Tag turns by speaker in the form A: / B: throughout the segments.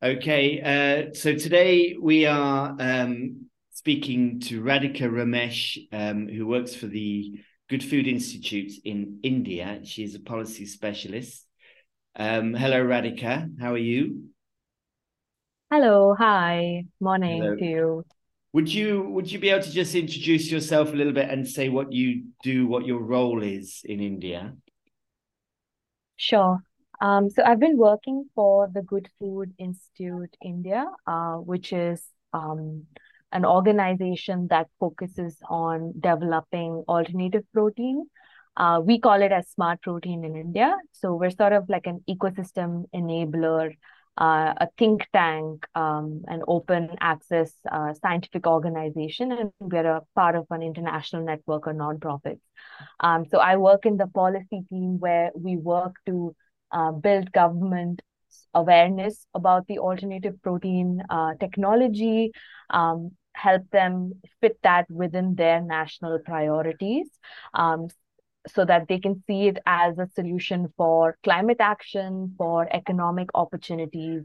A: Okay, uh, so today we are um, speaking to Radhika Ramesh, um, who works for the Good Food Institute in India. She is a policy specialist. Um, hello, Radhika. How are you?
B: Hello, hi, morning
A: Hello.
B: to you.
A: Would you would you be able to just introduce yourself a little bit and say what you do, what your role is in India?
B: Sure. Um, so I've been working for the Good Food Institute India, uh, which is um, an organization that focuses on developing alternative protein. Uh, we call it as smart protein in India. So we're sort of like an ecosystem enabler, uh, a think tank, um, an open access uh, scientific organization, and we're a part of an international network of nonprofits. Um, so I work in the policy team where we work to uh, build government awareness about the alternative protein uh, technology, um, help them fit that within their national priorities. Um, so that they can see it as a solution for climate action, for economic opportunities,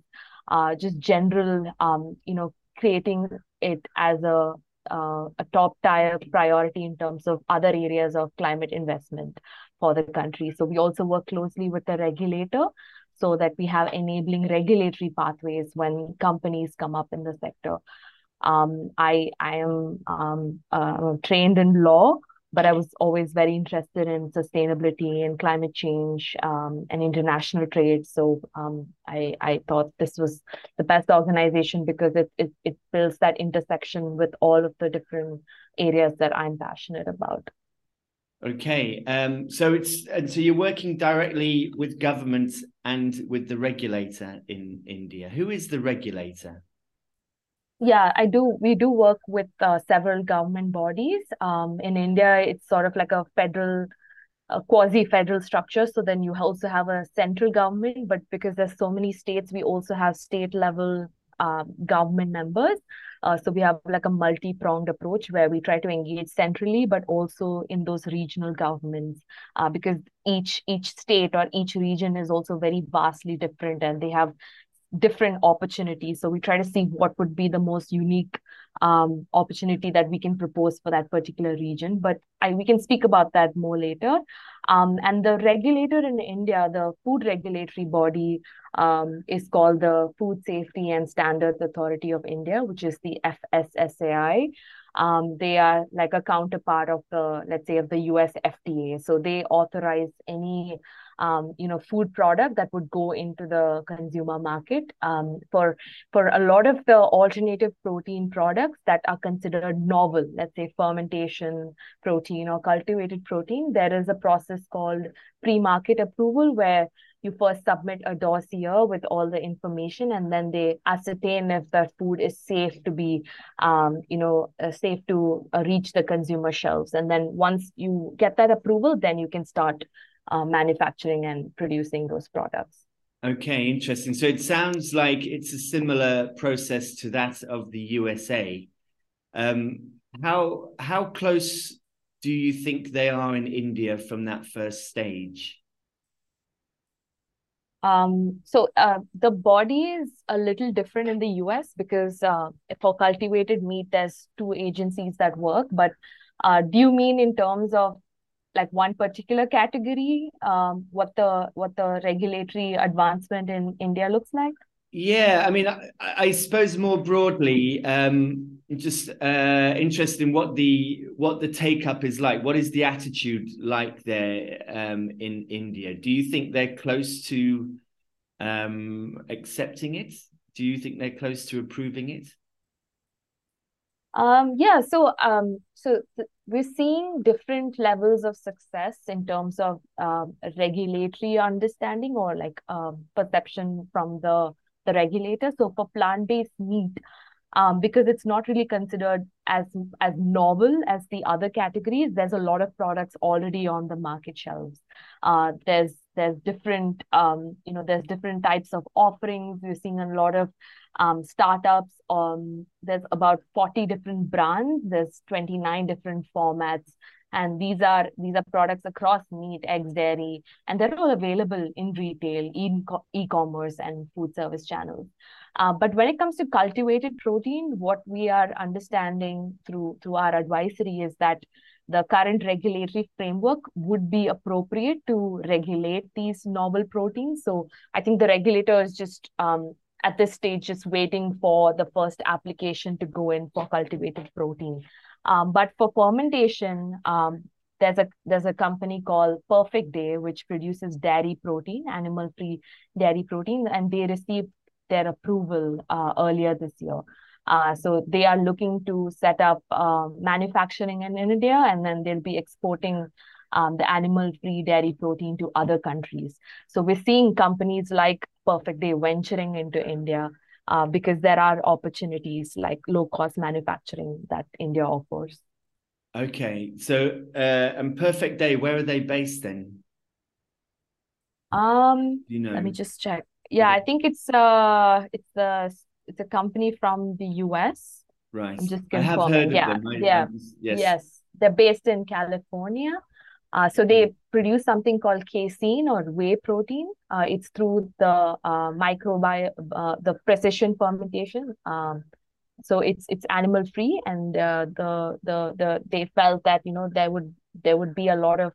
B: uh, just general, um, you know, creating it as a uh, a top tier priority in terms of other areas of climate investment for the country. So we also work closely with the regulator so that we have enabling regulatory pathways when companies come up in the sector. Um, I I am um, uh, trained in law, but I was always very interested in sustainability and climate change um, and international trade. So um, I I thought this was the best organization because it it it builds that intersection with all of the different areas that I'm passionate about.
A: Okay, um, so it's and so you're working directly with government and with the regulator in India. Who is the regulator?
B: Yeah, I do. We do work with uh, several government bodies. Um, in India, it's sort of like a federal, a quasi-federal structure. So then you also have a central government, but because there's so many states, we also have state level uh, government members. Uh, so we have like a multi-pronged approach where we try to engage centrally, but also in those regional governments, uh, because each each state or each region is also very vastly different, and they have different opportunities. So we try to see what would be the most unique um, opportunity that we can propose for that particular region. But I, we can speak about that more later. Um, and the regulator in India, the food regulatory body, um, is called the Food Safety and Standards Authority of India, which is the FSSAI. Um, they are like a counterpart of the, let's say, of the US FDA. So they authorize any um, you know, food product that would go into the consumer market. Um, for for a lot of the alternative protein products that are considered novel, let's say fermentation protein or cultivated protein, there is a process called pre-market approval where you first submit a dossier with all the information and then they ascertain if the food is safe to be um, you know uh, safe to uh, reach the consumer shelves and then once you get that approval then you can start uh, manufacturing and producing those products.
A: Okay, interesting. So it sounds like it's a similar process to that of the USA. Um, how how close do you think they are in India from that first stage?
B: Um, so uh, the body is a little different in the US because uh, for cultivated meat, there's two agencies that work. But uh, do you mean in terms of like one particular category um, what the what the regulatory advancement in india looks like?
A: Yeah i mean i, I suppose more broadly um, just uh, interested in what the what the take up is like. What is the attitude like there um, in india? Do you think they're close to um, accepting it? Do you think they're close to approving it?
B: Um, yeah, so um, so th- we're seeing different levels of success in terms of um, regulatory understanding or like um, perception from the the regulator. So for plant-based meat, um, because it's not really considered as as novel as the other categories, there's a lot of products already on the market shelves. Uh, there's there's different um, you know there's different types of offerings. We're seeing a lot of um, startups. Um, there's about 40 different brands. There's 29 different formats. and these are these are products across meat eggs dairy and they're all available in retail in e-commerce and food service channels uh, but when it comes to cultivated protein what we are understanding through through our advisory is that the current regulatory framework would be appropriate to regulate these novel proteins so i think the regulator is just um, at this stage just waiting for the first application to go in for cultivated protein um, but for fermentation, um, there's a there's a company called Perfect Day which produces dairy protein, animal-free dairy protein, and they received their approval uh, earlier this year. Uh, so they are looking to set up uh, manufacturing in India, and then they'll be exporting um, the animal-free dairy protein to other countries. So we're seeing companies like Perfect Day venturing into India uh, because there are opportunities like low cost manufacturing that India offers.
A: Okay, so uh, and Perfect Day, where are they based then?
B: Um, you know, let me just check. Yeah, I think it's uh it's a it's a company from the US.
A: Right.
B: I'm just
A: confirming. I
B: yeah,
A: of them. I,
B: yeah, yes. yes. They're based in California. Uh, so they produce something called casein or whey protein. Uh, it's through the uh, microbiome, uh, the precision fermentation. Um, so it's it's animal free, and uh, the the the they felt that you know there would there would be a lot of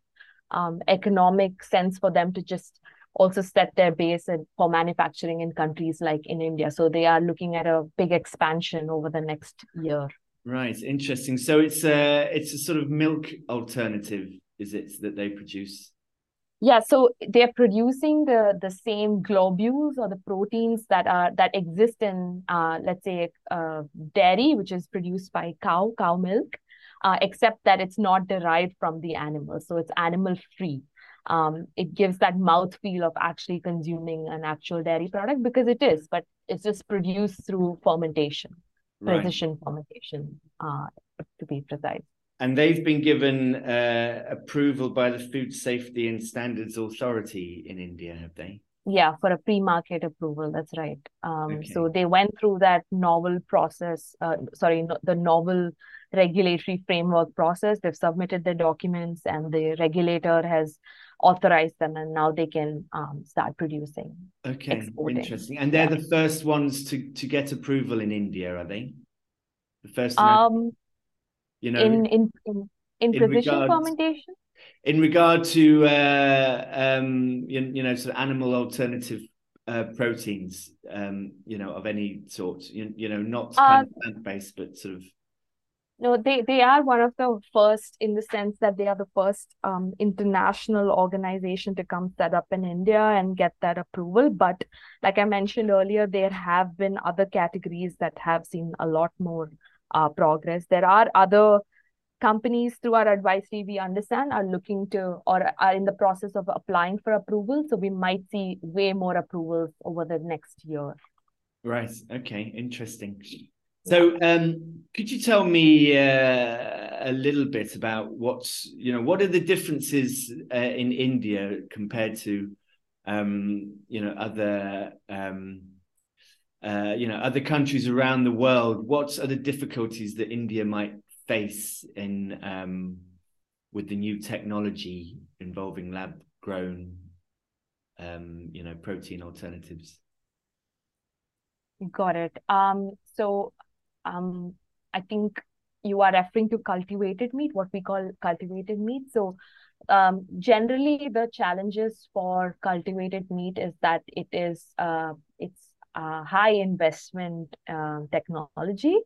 B: um, economic sense for them to just also set their base for manufacturing in countries like in India. So they are looking at a big expansion over the next year.
A: Right, interesting. So it's a it's a sort of milk alternative is it that they produce?
B: Yeah, so they're producing the the same globules or the proteins that are that exist in uh, let's say uh, dairy, which is produced by cow cow milk, uh, except that it's not derived from the animal, so it's animal free. Um, it gives that mouth feel of actually consuming an actual dairy product because it is, but it's just produced through fermentation, right. precision fermentation, uh, to be precise.
A: And they've been given uh, approval by the Food Safety and Standards Authority in India, have they?
B: Yeah, for a pre-market approval. That's right. Um, okay. So they went through that novel process. Uh, sorry, no, the novel regulatory framework process. They've submitted their documents, and the regulator has authorized them, and now they can um, start producing.
A: Okay, exporting. interesting. And they're yeah. the first ones to to get approval in India, are they? The first.
B: Um, you know in in in, in, in precision regard, fermentation
A: in regard to uh, um, you, you know sort of animal alternative uh, proteins um, you know of any sort you, you know not kind uh, of plant-based but sort of
B: no they they are one of the first in the sense that they are the first um, international organization to come set up in india and get that approval but like i mentioned earlier there have been other categories that have seen a lot more uh, progress. There are other companies through our advisory we understand are looking to or are in the process of applying for approval. So we might see way more approvals over the next year.
A: Right. Okay. Interesting. So, um, could you tell me uh, a little bit about what's you know what are the differences uh, in India compared to um, you know other um, uh, you know other countries around the world? What are the difficulties that india might face in um, with the new technology involving lab grown um, you know protein alternatives?
B: Got it. Um, so um, i think you are referring to cultivated meat what we call cultivated meat. So um, generally the challenges for cultivated meat is that it is uh, it's uh, high investment uh, technology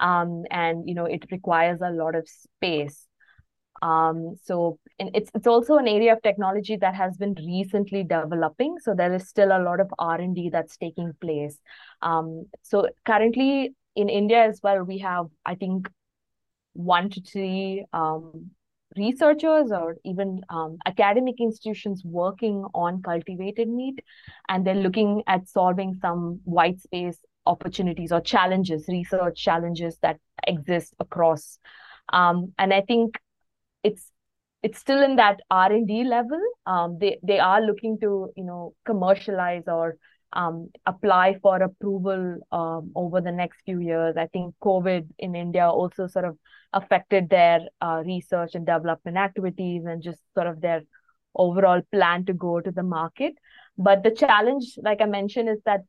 B: um, and you know it requires a lot of space. Um, so it's it's also an area of technology that has been recently developing. So there is still a lot of r&d that's taking place. Um, so currently in india as well we have i think one to three um, researchers or even um, academic institutions working on cultivated meat and they're looking at solving some white space opportunities or challenges research challenges that exist across. Um, and i think it's it's still in that r&d level. Um, they they are looking to you know commercialize or um, apply for approval um, over the next few years. I think COVID in India also sort of affected their uh, research and development activities and just sort of their overall plan to go to the market. But the challenge, like I mentioned, is that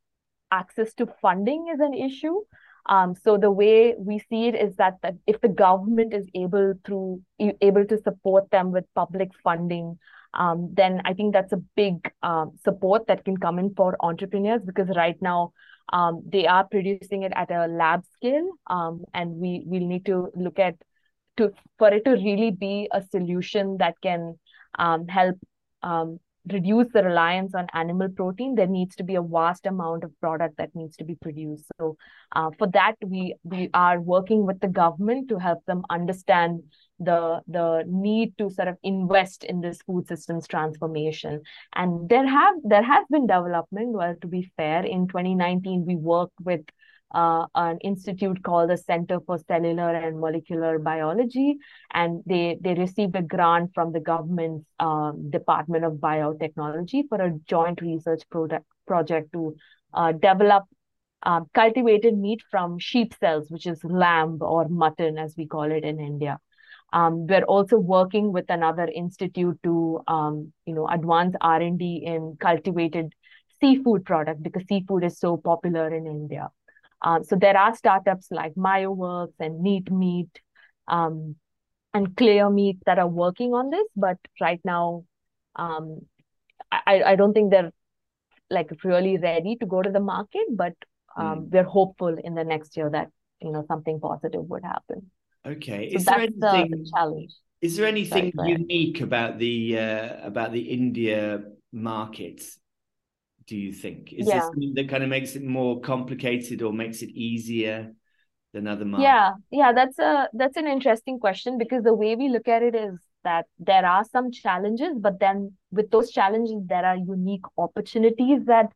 B: access to funding is an issue. Um, so the way we see it is that, that if the government is able through able to support them with public funding, um, then I think that's a big uh, support that can come in for entrepreneurs because right now um, they are producing it at a lab scale, um, and we will need to look at to for it to really be a solution that can um, help um, reduce the reliance on animal protein, there needs to be a vast amount of product that needs to be produced. So uh, for that, we we are working with the government to help them understand the the need to sort of invest in this food systems transformation. And there have there has been development. Well, to be fair, in 2019 we worked with uh, an institute called the Center for Cellular and Molecular Biology, and they they received a grant from the government's um, Department of Biotechnology for a joint research product project to uh, develop uh, cultivated meat from sheep cells, which is lamb or mutton, as we call it in India. Um, we're also working with another institute to, um, you know, advance R and D in cultivated seafood product because seafood is so popular in India. Um, so there are startups like MyoWorks and Neat Meat um, and Clear Meat that are working on this, but right now, um, I, I don't think they're like really ready to go to the market, but um, mm. we're hopeful in the next year that you know something positive would happen.
A: Okay,
B: so is there anything the challenge?
A: Is there anything unique about the uh, about the India market do you think? Is yeah. this something that kind of makes it more complicated or makes it easier than other markets?
B: Yeah, yeah, that's a that's an interesting question because the way we look at it is that there are some challenges, but then with those challenges, there are unique opportunities that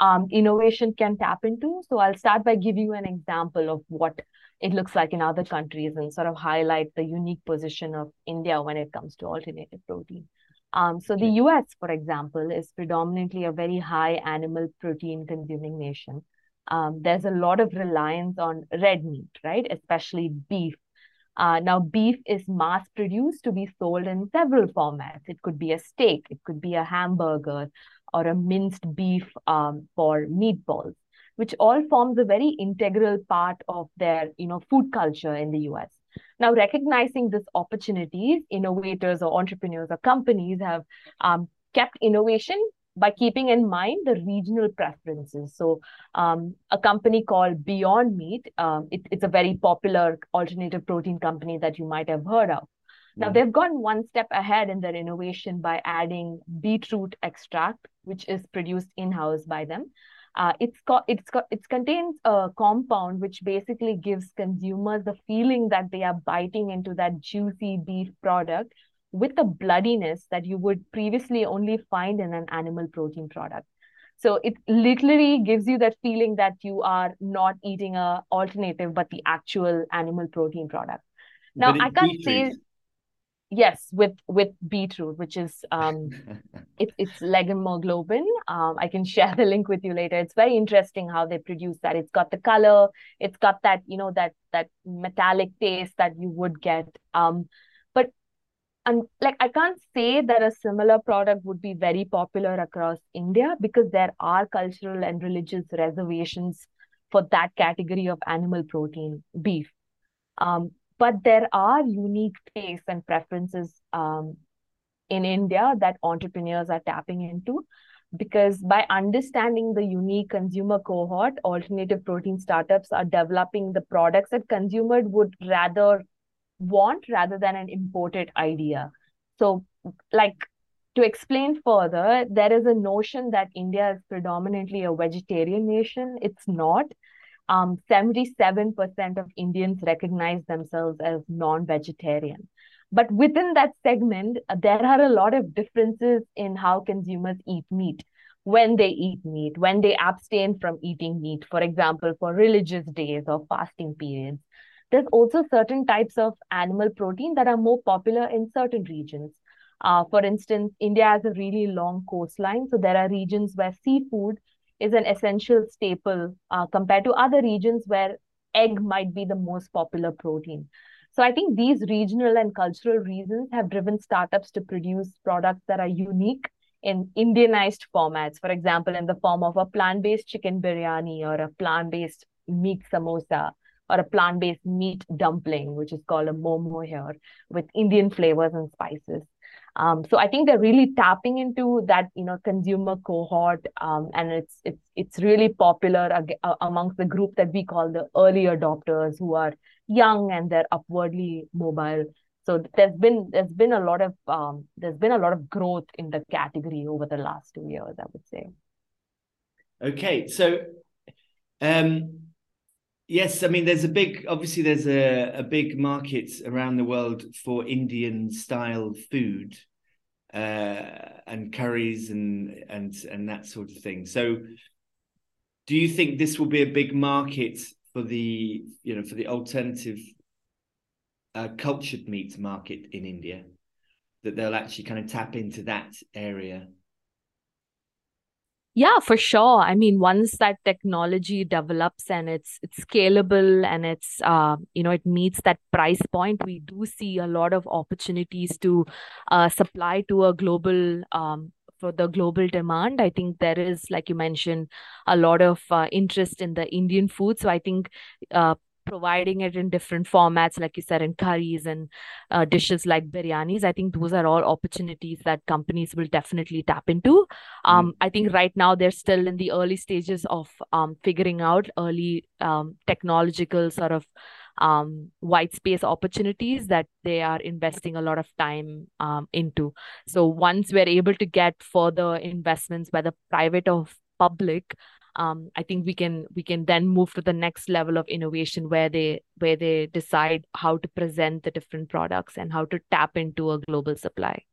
B: um, innovation can tap into. So I'll start by giving you an example of what it looks like in other countries and sort of highlight the unique position of India when it comes to alternative protein. Um, so the US, for example, is predominantly a very high animal protein consuming nation. Um, there's a lot of reliance on red meat, right? Especially beef. Uh, now, beef is mass produced to be sold in several formats. It could be a steak, it could be a hamburger, or a minced beef um, for meatballs, which all forms a very integral part of their, you know, food culture in the US. Now, recognizing this opportunities, innovators or entrepreneurs or companies have um, kept innovation by keeping in mind the regional preferences. So, um, a company called Beyond Meat, um, it, it's a very popular alternative protein company that you might have heard of. Now, mm. they've gone one step ahead in their innovation by adding beetroot extract, which is produced in house by them. Uh, it's got it's got it contains a compound which basically gives consumers the feeling that they are biting into that juicy beef product with the bloodiness that you would previously only find in an animal protein product. So it literally gives you that feeling that you are not eating a alternative, but the actual animal protein product. Now I can't say yes with with beetroot which is um it, it's leghemoglobin um i can share the link with you later. It's very interesting how they produce that. It's got the color it's got that you know that that metallic taste that you would get. Um but and like i can't say that a similar product would be very popular across india because there are cultural and religious reservations for that category of animal protein beef. Um but there are unique tastes and preferences um, in India that entrepreneurs are tapping into because by understanding the unique consumer cohort, alternative protein startups are developing the products that consumers would rather want rather than an imported idea. So, like to explain further, there is a notion that India is predominantly a vegetarian nation. It's not um, 77% of Indians recognize themselves as non vegetarian. But within that segment, uh, there are a lot of differences in how consumers eat meat, when they eat meat, when they abstain from eating meat, for example, for religious days or fasting periods. There's also certain types of animal protein that are more popular in certain regions. Uh, for instance, India has a really long coastline. So there are regions where seafood is an essential staple uh, compared to other regions where egg might be the most popular protein. So I think these regional and cultural reasons have driven startups to produce products that are unique in Indianized formats. For example, in the form of a plant-based chicken biryani or a plant-based meat samosa or a plant-based meat dumpling, which is called a momo here, with Indian flavors and spices. Um, so I think they're really tapping into that you know consumer cohort, um, and it's it's it's really popular ag- amongst the group that we call the early adopters, who are young and they're upwardly mobile. So there's been there's been a lot of um, there's been a lot of growth in the category over the last two years, I would say.
A: Okay, so um, yes, I mean there's a big obviously there's a, a big market around the world for Indian style food uh, and curries and and and that sort of thing. So do you think this will be a big market for the you know for the alternative uh, cultured meat market in India that they'll actually kind of tap into that area?
B: Yeah, for sure. I mean, once that technology develops and it's it's scalable and it's uh, you know, it meets that price point, we do see a lot of opportunities to uh, supply to a global um, the global demand. I think there is, like you mentioned, a lot of uh, interest in the Indian food. So I think uh, providing it in different formats, like you said, in curries and uh, dishes like biryanis. I think those are all opportunities that companies will definitely tap into. Um, mm. I think right now they're still in the early stages of um, figuring out early um, technological sort of um, white space opportunities that they are investing a lot of time um, into. So once we're able to get further investments, whether private or public, um, I think we can we can then move to the next level of innovation where they where they decide how to present the different products and how to tap into a global supply.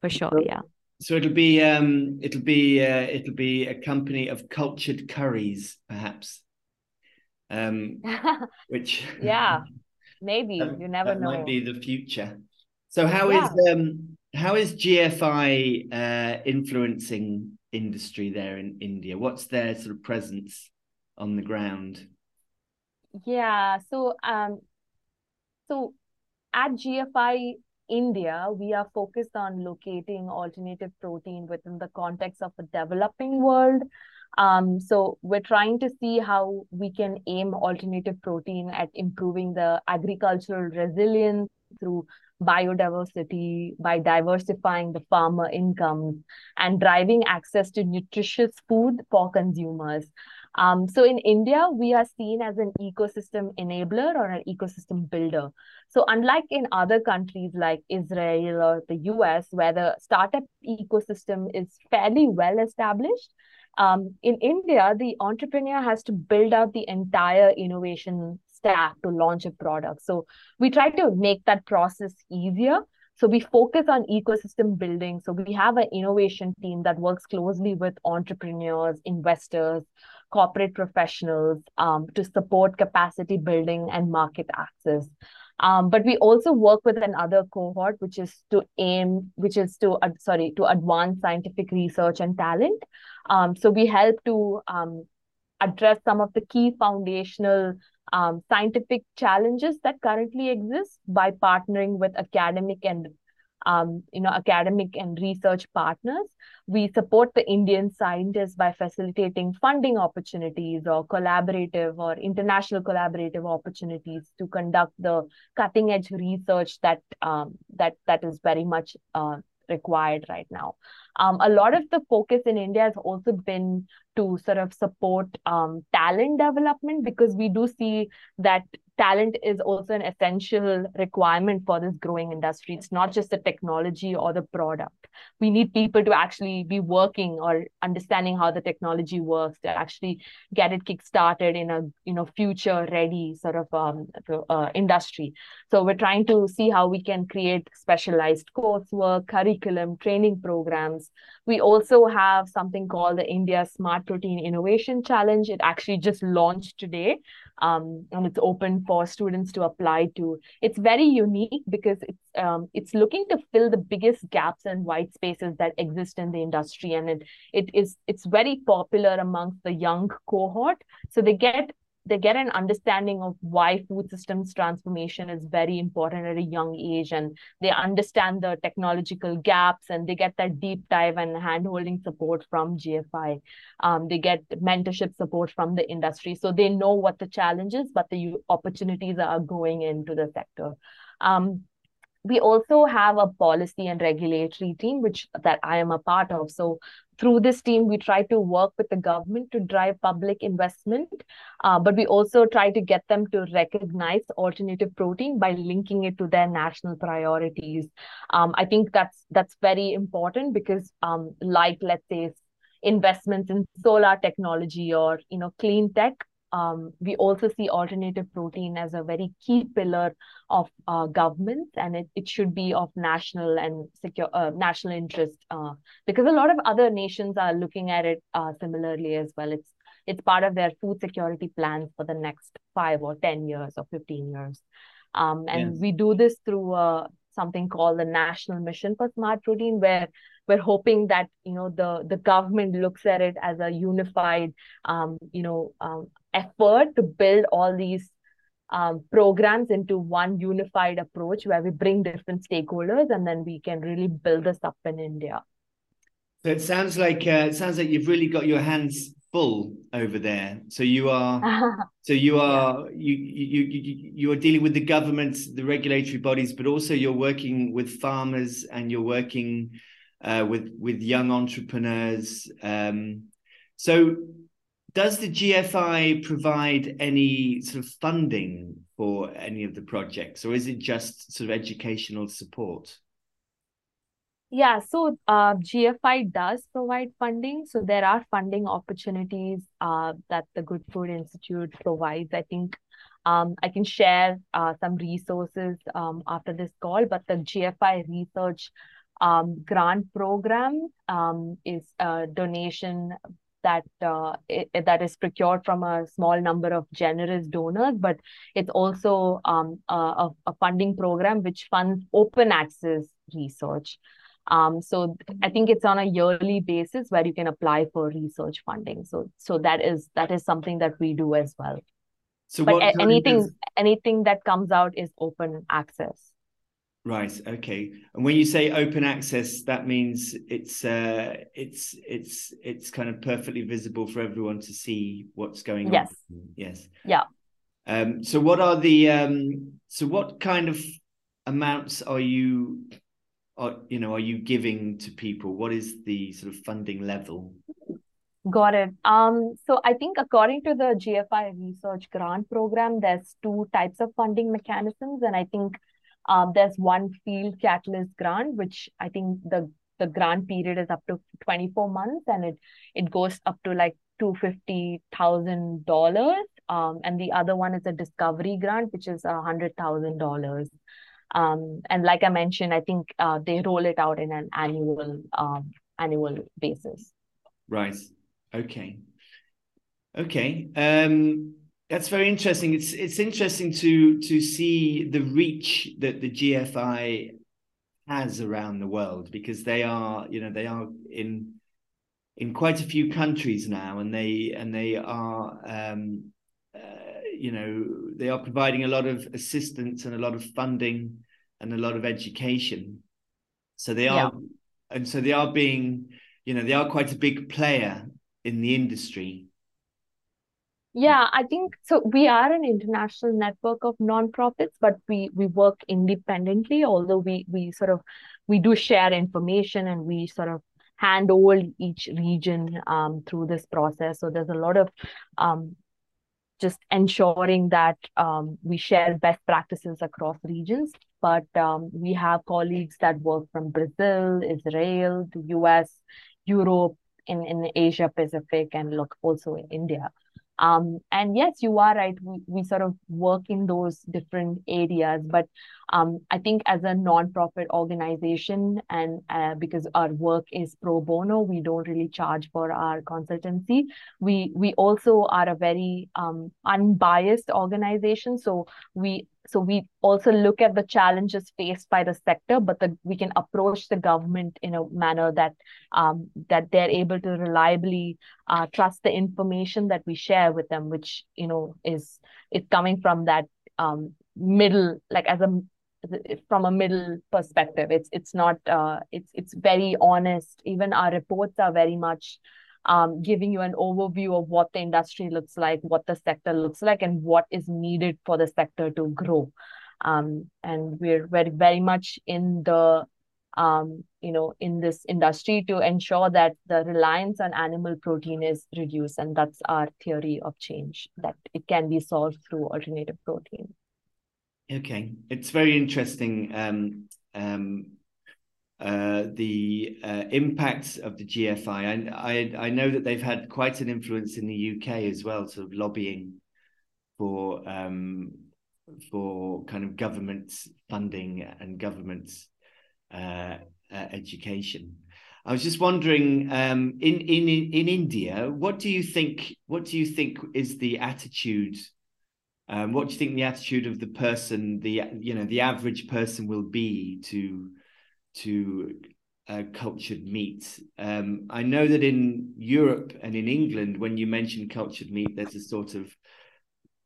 B: For sure, yeah.
A: So it'll be um, it'll be uh, it'll be a company of cultured curries, perhaps. Um, which
B: yeah, maybe that, you never
A: that
B: know.
A: Might be the future. So how yeah. is um how is GFI uh, influencing industry there in India? What's their sort of presence on the ground?
B: Yeah, so um, so at GFI India, we are focused on locating alternative protein within the context of a developing world. Um, so we're trying to see how we can aim alternative protein at improving the agricultural resilience through biodiversity by diversifying the farmer incomes and driving access to nutritious food for consumers. Um, so in India, we are seen as an ecosystem enabler or an ecosystem builder. So unlike in other countries like Israel or the US, where the startup ecosystem is fairly well established, um, in India, the entrepreneur has to build out the entire innovation stack to launch a product. So we try to make that process easier. So we focus on ecosystem building. So we have an innovation team that works closely with entrepreneurs, investors, corporate professionals um, to support capacity building and market access. Um, but we also work with another cohort, which is to aim, which is to uh, sorry to advance scientific research and talent. Um, so we help to um, address some of the key foundational um, scientific challenges that currently exist by partnering with academic and um, you know academic and research partners. We support the Indian scientists by facilitating funding opportunities or collaborative or international collaborative opportunities to conduct the cutting edge research that um, that that is very much uh, required right now. Um, a lot of the focus in India has also been to sort of support um, talent development because we do see that talent is also an essential requirement for this growing industry. It's not just the technology or the product. We need people to actually be working or understanding how the technology works to actually get it kickstarted in a you know future ready sort of um, uh, industry. So we're trying to see how we can create specialized coursework, curriculum, training programs. We also have something called the India Smart Protein Innovation Challenge. It actually just launched today, um, and it's open for students to apply to. It's very unique because it's um, it's looking to fill the biggest gaps and white spaces that exist in the industry, and it it is it's very popular amongst the young cohort. So they get they get an understanding of why food systems transformation is very important at a young age and they understand the technological gaps and they get that deep dive and handholding support from gfi um, they get mentorship support from the industry. So they know what the challenges but the opportunities are going into the sector. Um, we also have a policy and regulatory team which that i am a part of. So through this team we try to work with the government to drive public investment uh, but we also try to get them to recognize alternative protein by linking it to their national priorities. Um, i think that's that's very important because um, like let's say investments in solar technology or you know clean tech um, we also see alternative protein as a very key pillar of uh, governments, and it, it should be of national and secure uh, national interest uh, because a lot of other nations are looking at it uh, similarly as well. It's it's part of their food security plans for the next five or ten years or fifteen years, um, and yes. we do this through uh, something called the National Mission for Smart Protein, where we're hoping that you know the the government looks at it as a unified um, you know um, effort to build all these um, programs into one unified approach where we bring different stakeholders and then we can really build this up in India.
A: So it sounds like uh, it sounds like you've really got your hands full over there. So you are so you are you, you you you are dealing with the government, the regulatory bodies, but also you're working with farmers and you're working uh, with with young entrepreneurs. Um, so does the GFI provide any sort of funding for any of the projects, or is it just sort of educational support?
B: Yeah, so uh, GFI does provide funding. So there are funding opportunities uh, that the Good Food Institute provides. I think um, I can share uh, some resources um, after this call, but the GFI research um, grant program um, is a donation that uh, it, that is procured from a small number of generous donors, but it's also um, a, a, funding program which funds open access research. Um, so I think it's on a yearly basis where you can apply for research funding. So so that is that is something that we do as well. So but anything is... anything that comes out is open access.
A: Right. Okay. And when you say open access, that means it's uh, it's it's it's kind of perfectly visible for everyone to see what's going
B: yes.
A: on. Yes. Yes.
B: Yeah.
A: Um, so what are the um, so what kind of amounts are you are you know are you giving to people? What is the sort of funding level?
B: Got it. Um, so I think according to the GFI research grant program, there's two types of funding mechanisms, and I think um, there's one field catalyst grant, which I think the the grant period is up to 24 months and it it goes up to like $250,000. Um, and the other one is a discovery grant, which is $100,000. Um, and like I mentioned, I think uh, they roll it out in an annual um, annual basis.
A: Right. Okay. Okay. Um, that's very interesting. It's it's interesting to to see the reach that the GFI has around the world because they are, you know, they are in in quite a few countries now, and they and they are, um, uh, you know, they are providing a lot of assistance and a lot of funding and a lot of education. So they are, yeah. and so they are being, you know, they are quite a big player in the industry
B: yeah, I think so. We are an international network of nonprofits, but we we work independently. Although we we sort of we do share information and we sort of handhold each region um, through this process. So there's a lot of um, just ensuring that um, we share best practices across regions. But um, we have colleagues that work from Brazil, Israel, the US, Europe, in, in Asia Pacific, and look also in India. Um, and yes, you are right. We, we sort of work in those different areas, but um, I think as a non-profit organization, and uh, because our work is pro bono, we don't really charge for our consultancy. We we also are a very um, unbiased organization, so we so we also look at the challenges faced by the sector but the, we can approach the government in a manner that um, that they're able to reliably uh, trust the information that we share with them which you know is is coming from that um, middle like as a from a middle perspective. It's it's not uh, it's it's very honest. Even our reports are very much um, giving you an overview of what the industry looks like, what the sector looks like, and what is needed for the sector to grow. Um, and we're very, very much in the um, you know, in this industry to ensure that the reliance on animal protein is reduced. And that's our theory of change, that it can be solved through alternative protein.
A: Okay. It's very interesting. Um, um, uh, the uh, impacts of the GFI. I, I, I know that they've had quite an influence in the UK as well, sort of lobbying for um, for kind of government funding and government uh, uh, education. I was just wondering, um, in in in India, what do you think? What do you think is the attitude? Um, what do you think the attitude of the person, the you know, the average person will be to to uh, cultured meat. Um, I know that in Europe and in England, when you mention cultured meat, there's a sort of,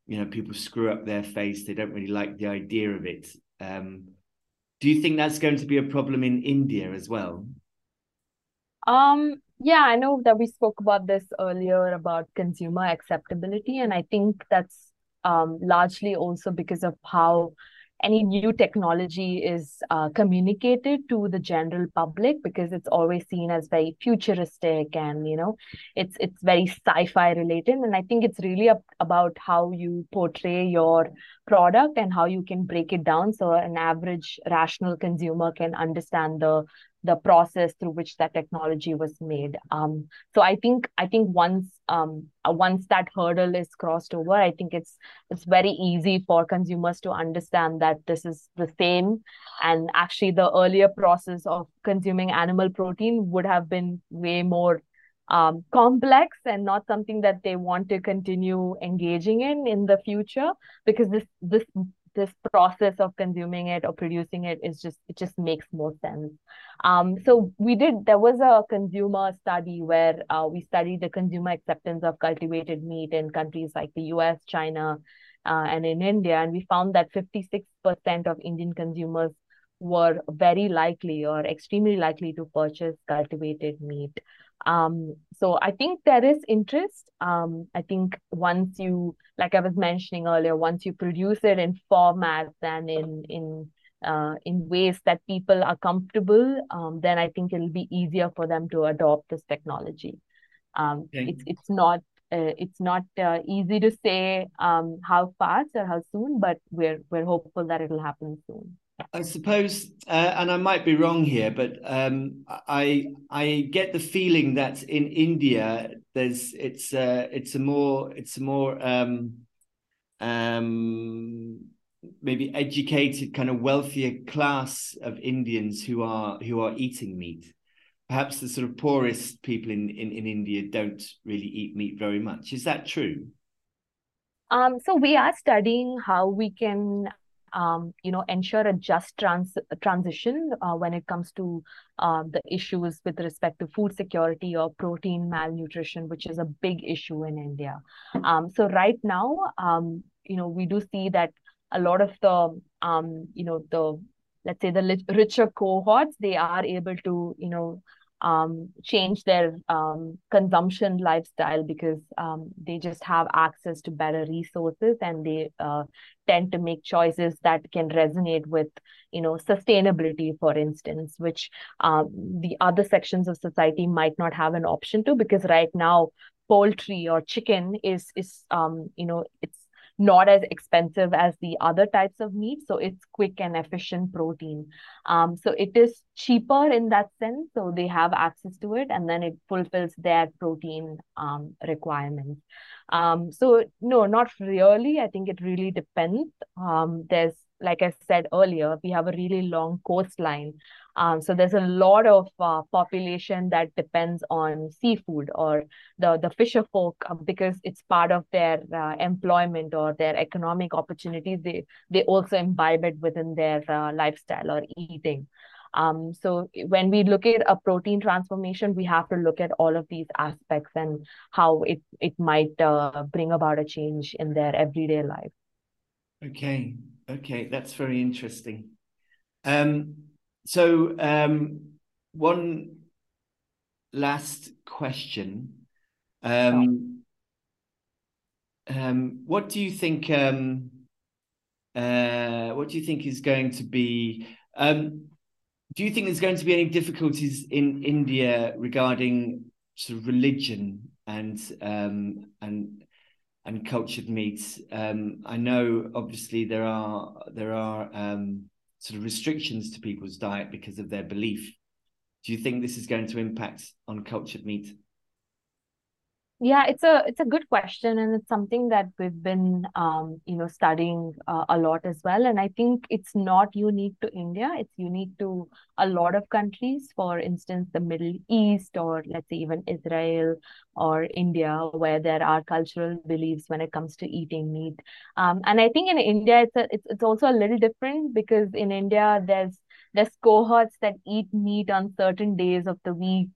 A: you know, people screw up their face. They don't really like the idea of it. Um, do you think that's going to be a problem in India as well?
B: Um, yeah, I know that we spoke about this earlier about consumer acceptability, and I think that's um, largely also because of how any new technology is uh, communicated to the general public because it's always seen as very futuristic and you know it's it's very sci-fi related. And i think it's really about how you portray your product and how you can break it down so an average rational consumer can understand the the process through which that technology was made. Um, so I think I think once um, uh, once that hurdle is crossed over, I think it's it's very easy for consumers to understand that this is the same. And actually, the earlier process of consuming animal protein would have been way more um, complex and not something that they want to continue engaging in in the future because this this this process of consuming it or producing it is just it just makes more sense. Um, so we did there was a consumer study where uh, we studied the consumer acceptance of cultivated meat in countries like the us china uh, and in india and we found that 56% of indian consumers were very likely or extremely likely to purchase cultivated meat um, so I think there is interest. Um, I think once you, like I was mentioning earlier, once you produce it in formats and in in uh, in ways that people are comfortable, um, then I think it'll be easier for them to adopt this technology. Um, okay. It's it's not uh, it's not uh, easy to say um, how fast or how soon, but we're we're hopeful that it'll happen soon.
A: I suppose, uh, and I might be wrong here, but um, I I get the feeling that in India there's it's uh, it's a more it's a more um, um, maybe educated kind of wealthier class of Indians who are who are eating meat. Perhaps the sort of poorest people in, in, in India don't really eat meat very much. Is that true?
B: Um, so we are studying how we can um, you know, ensure a just trans transition uh, when it comes to uh, the issues with respect to food security or protein malnutrition, which is a big issue in India. Um, so right now, um, you know, we do see that a lot of the, um, you know, the let's say the richer cohorts, they are able to, you know, um, change their um, consumption lifestyle because um, they just have access to better resources and they uh, tend to make choices that can resonate with you know sustainability for instance which um, the other sections of society might not have an option to because right now poultry or chicken is is um, you know it's not as expensive as the other types of meat. So it's quick and efficient protein. Um, so it is cheaper in that sense. So they have access to it and then it fulfills their protein um, requirements. Um, so no, not really. I think it really depends. Um, there's like I said earlier, we have a really long coastline. Um, so there's a lot of uh, population that depends on seafood or the, the fisher folk uh, because it's part of their uh, employment or their economic opportunities. They, they also imbibe it within their uh, lifestyle or eating. Um, so when we look at a protein transformation, we have to look at all of these aspects and how it, it might uh, bring about a change in their everyday life.
A: Okay, okay, that's very interesting. Um, so um, one last question. Um, um, what do you think? Um, uh, what do you think is going to be? Um, do you think there's going to be any difficulties in India regarding sort of religion and um, and and cultured meats. Um, I know obviously there are there are um, sort of restrictions to people's diet because of their belief. Do you think this is going to impact on cultured meat?
B: Yeah, it's a it's a good question, and it's something that we've been um, you know studying uh, a lot as well. And I think it's not unique to India; it's unique to a lot of countries. For instance, the Middle East, or let's say even Israel or India, where there are cultural beliefs when it comes to eating meat. Um, and I think in India, it's a, it's it's also a little different because in India there's there's cohorts that eat meat on certain days of the week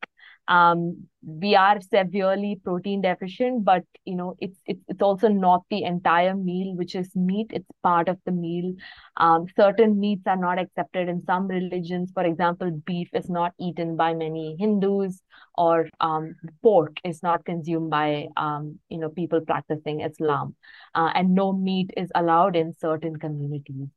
B: um, we are severely protein deficient but you know it's it's it's also not the entire meal which is meat. It's part of the meal. Um, certain meats are not accepted in some religions. For example beef is not eaten by many hindus or um, pork is not consumed by um, you know people practicing islam. Uh, and no meat is allowed in certain communities.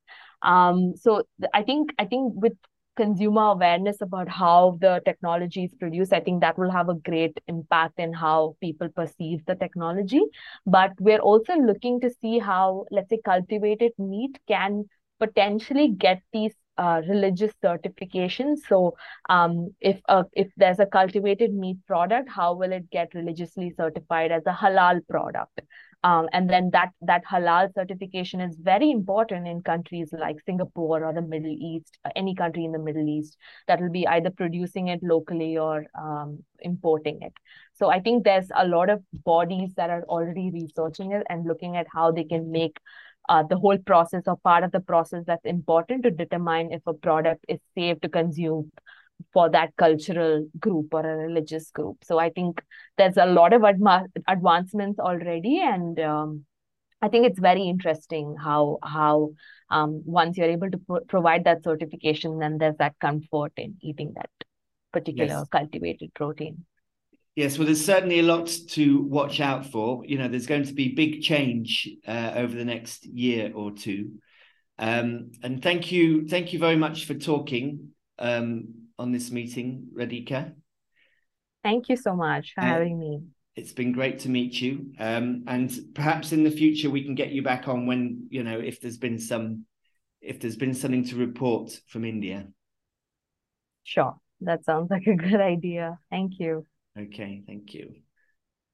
B: Um, so i think i think with consumer awareness about how the technology is produced, I think that will have a great impact in how people perceive the technology. But we're also looking to see how, let's say, cultivated meat can potentially get these uh, religious certifications. So, um, if uh, if there's a cultivated meat product, how will it get religiously certified as a halal product? Um, and then that that halal certification is very important in countries like Singapore or the Middle East, uh, any country in the Middle East that will be either producing it locally or um, importing it. So I think there's a lot of bodies that are already researching it and looking at how they can make uh, the whole process or part of the process that's important to determine if a product is safe to consume for that cultural group or a religious group. So I think there's a lot of adma- advancements already, and um, I think it's very interesting how how um, once you're able to pro- provide that certification, then there's that comfort in eating that particular yes. cultivated protein.
A: Yes, well, there's certainly a lot to watch out for. You know, there's going to be big change uh, over the next year or two. Um, and thank you, thank you very much for talking. Um, on this meeting, Radhika.
B: Thank you so much for uh, having me.
A: It's been great to meet you. Um, and perhaps in the future we can get you back on when, you know, if there's been some if there's been something to report from India.
B: Sure. That sounds like a good idea. Thank you.
A: Okay, thank you.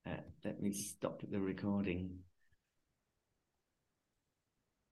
A: Uh, let me stop the recording.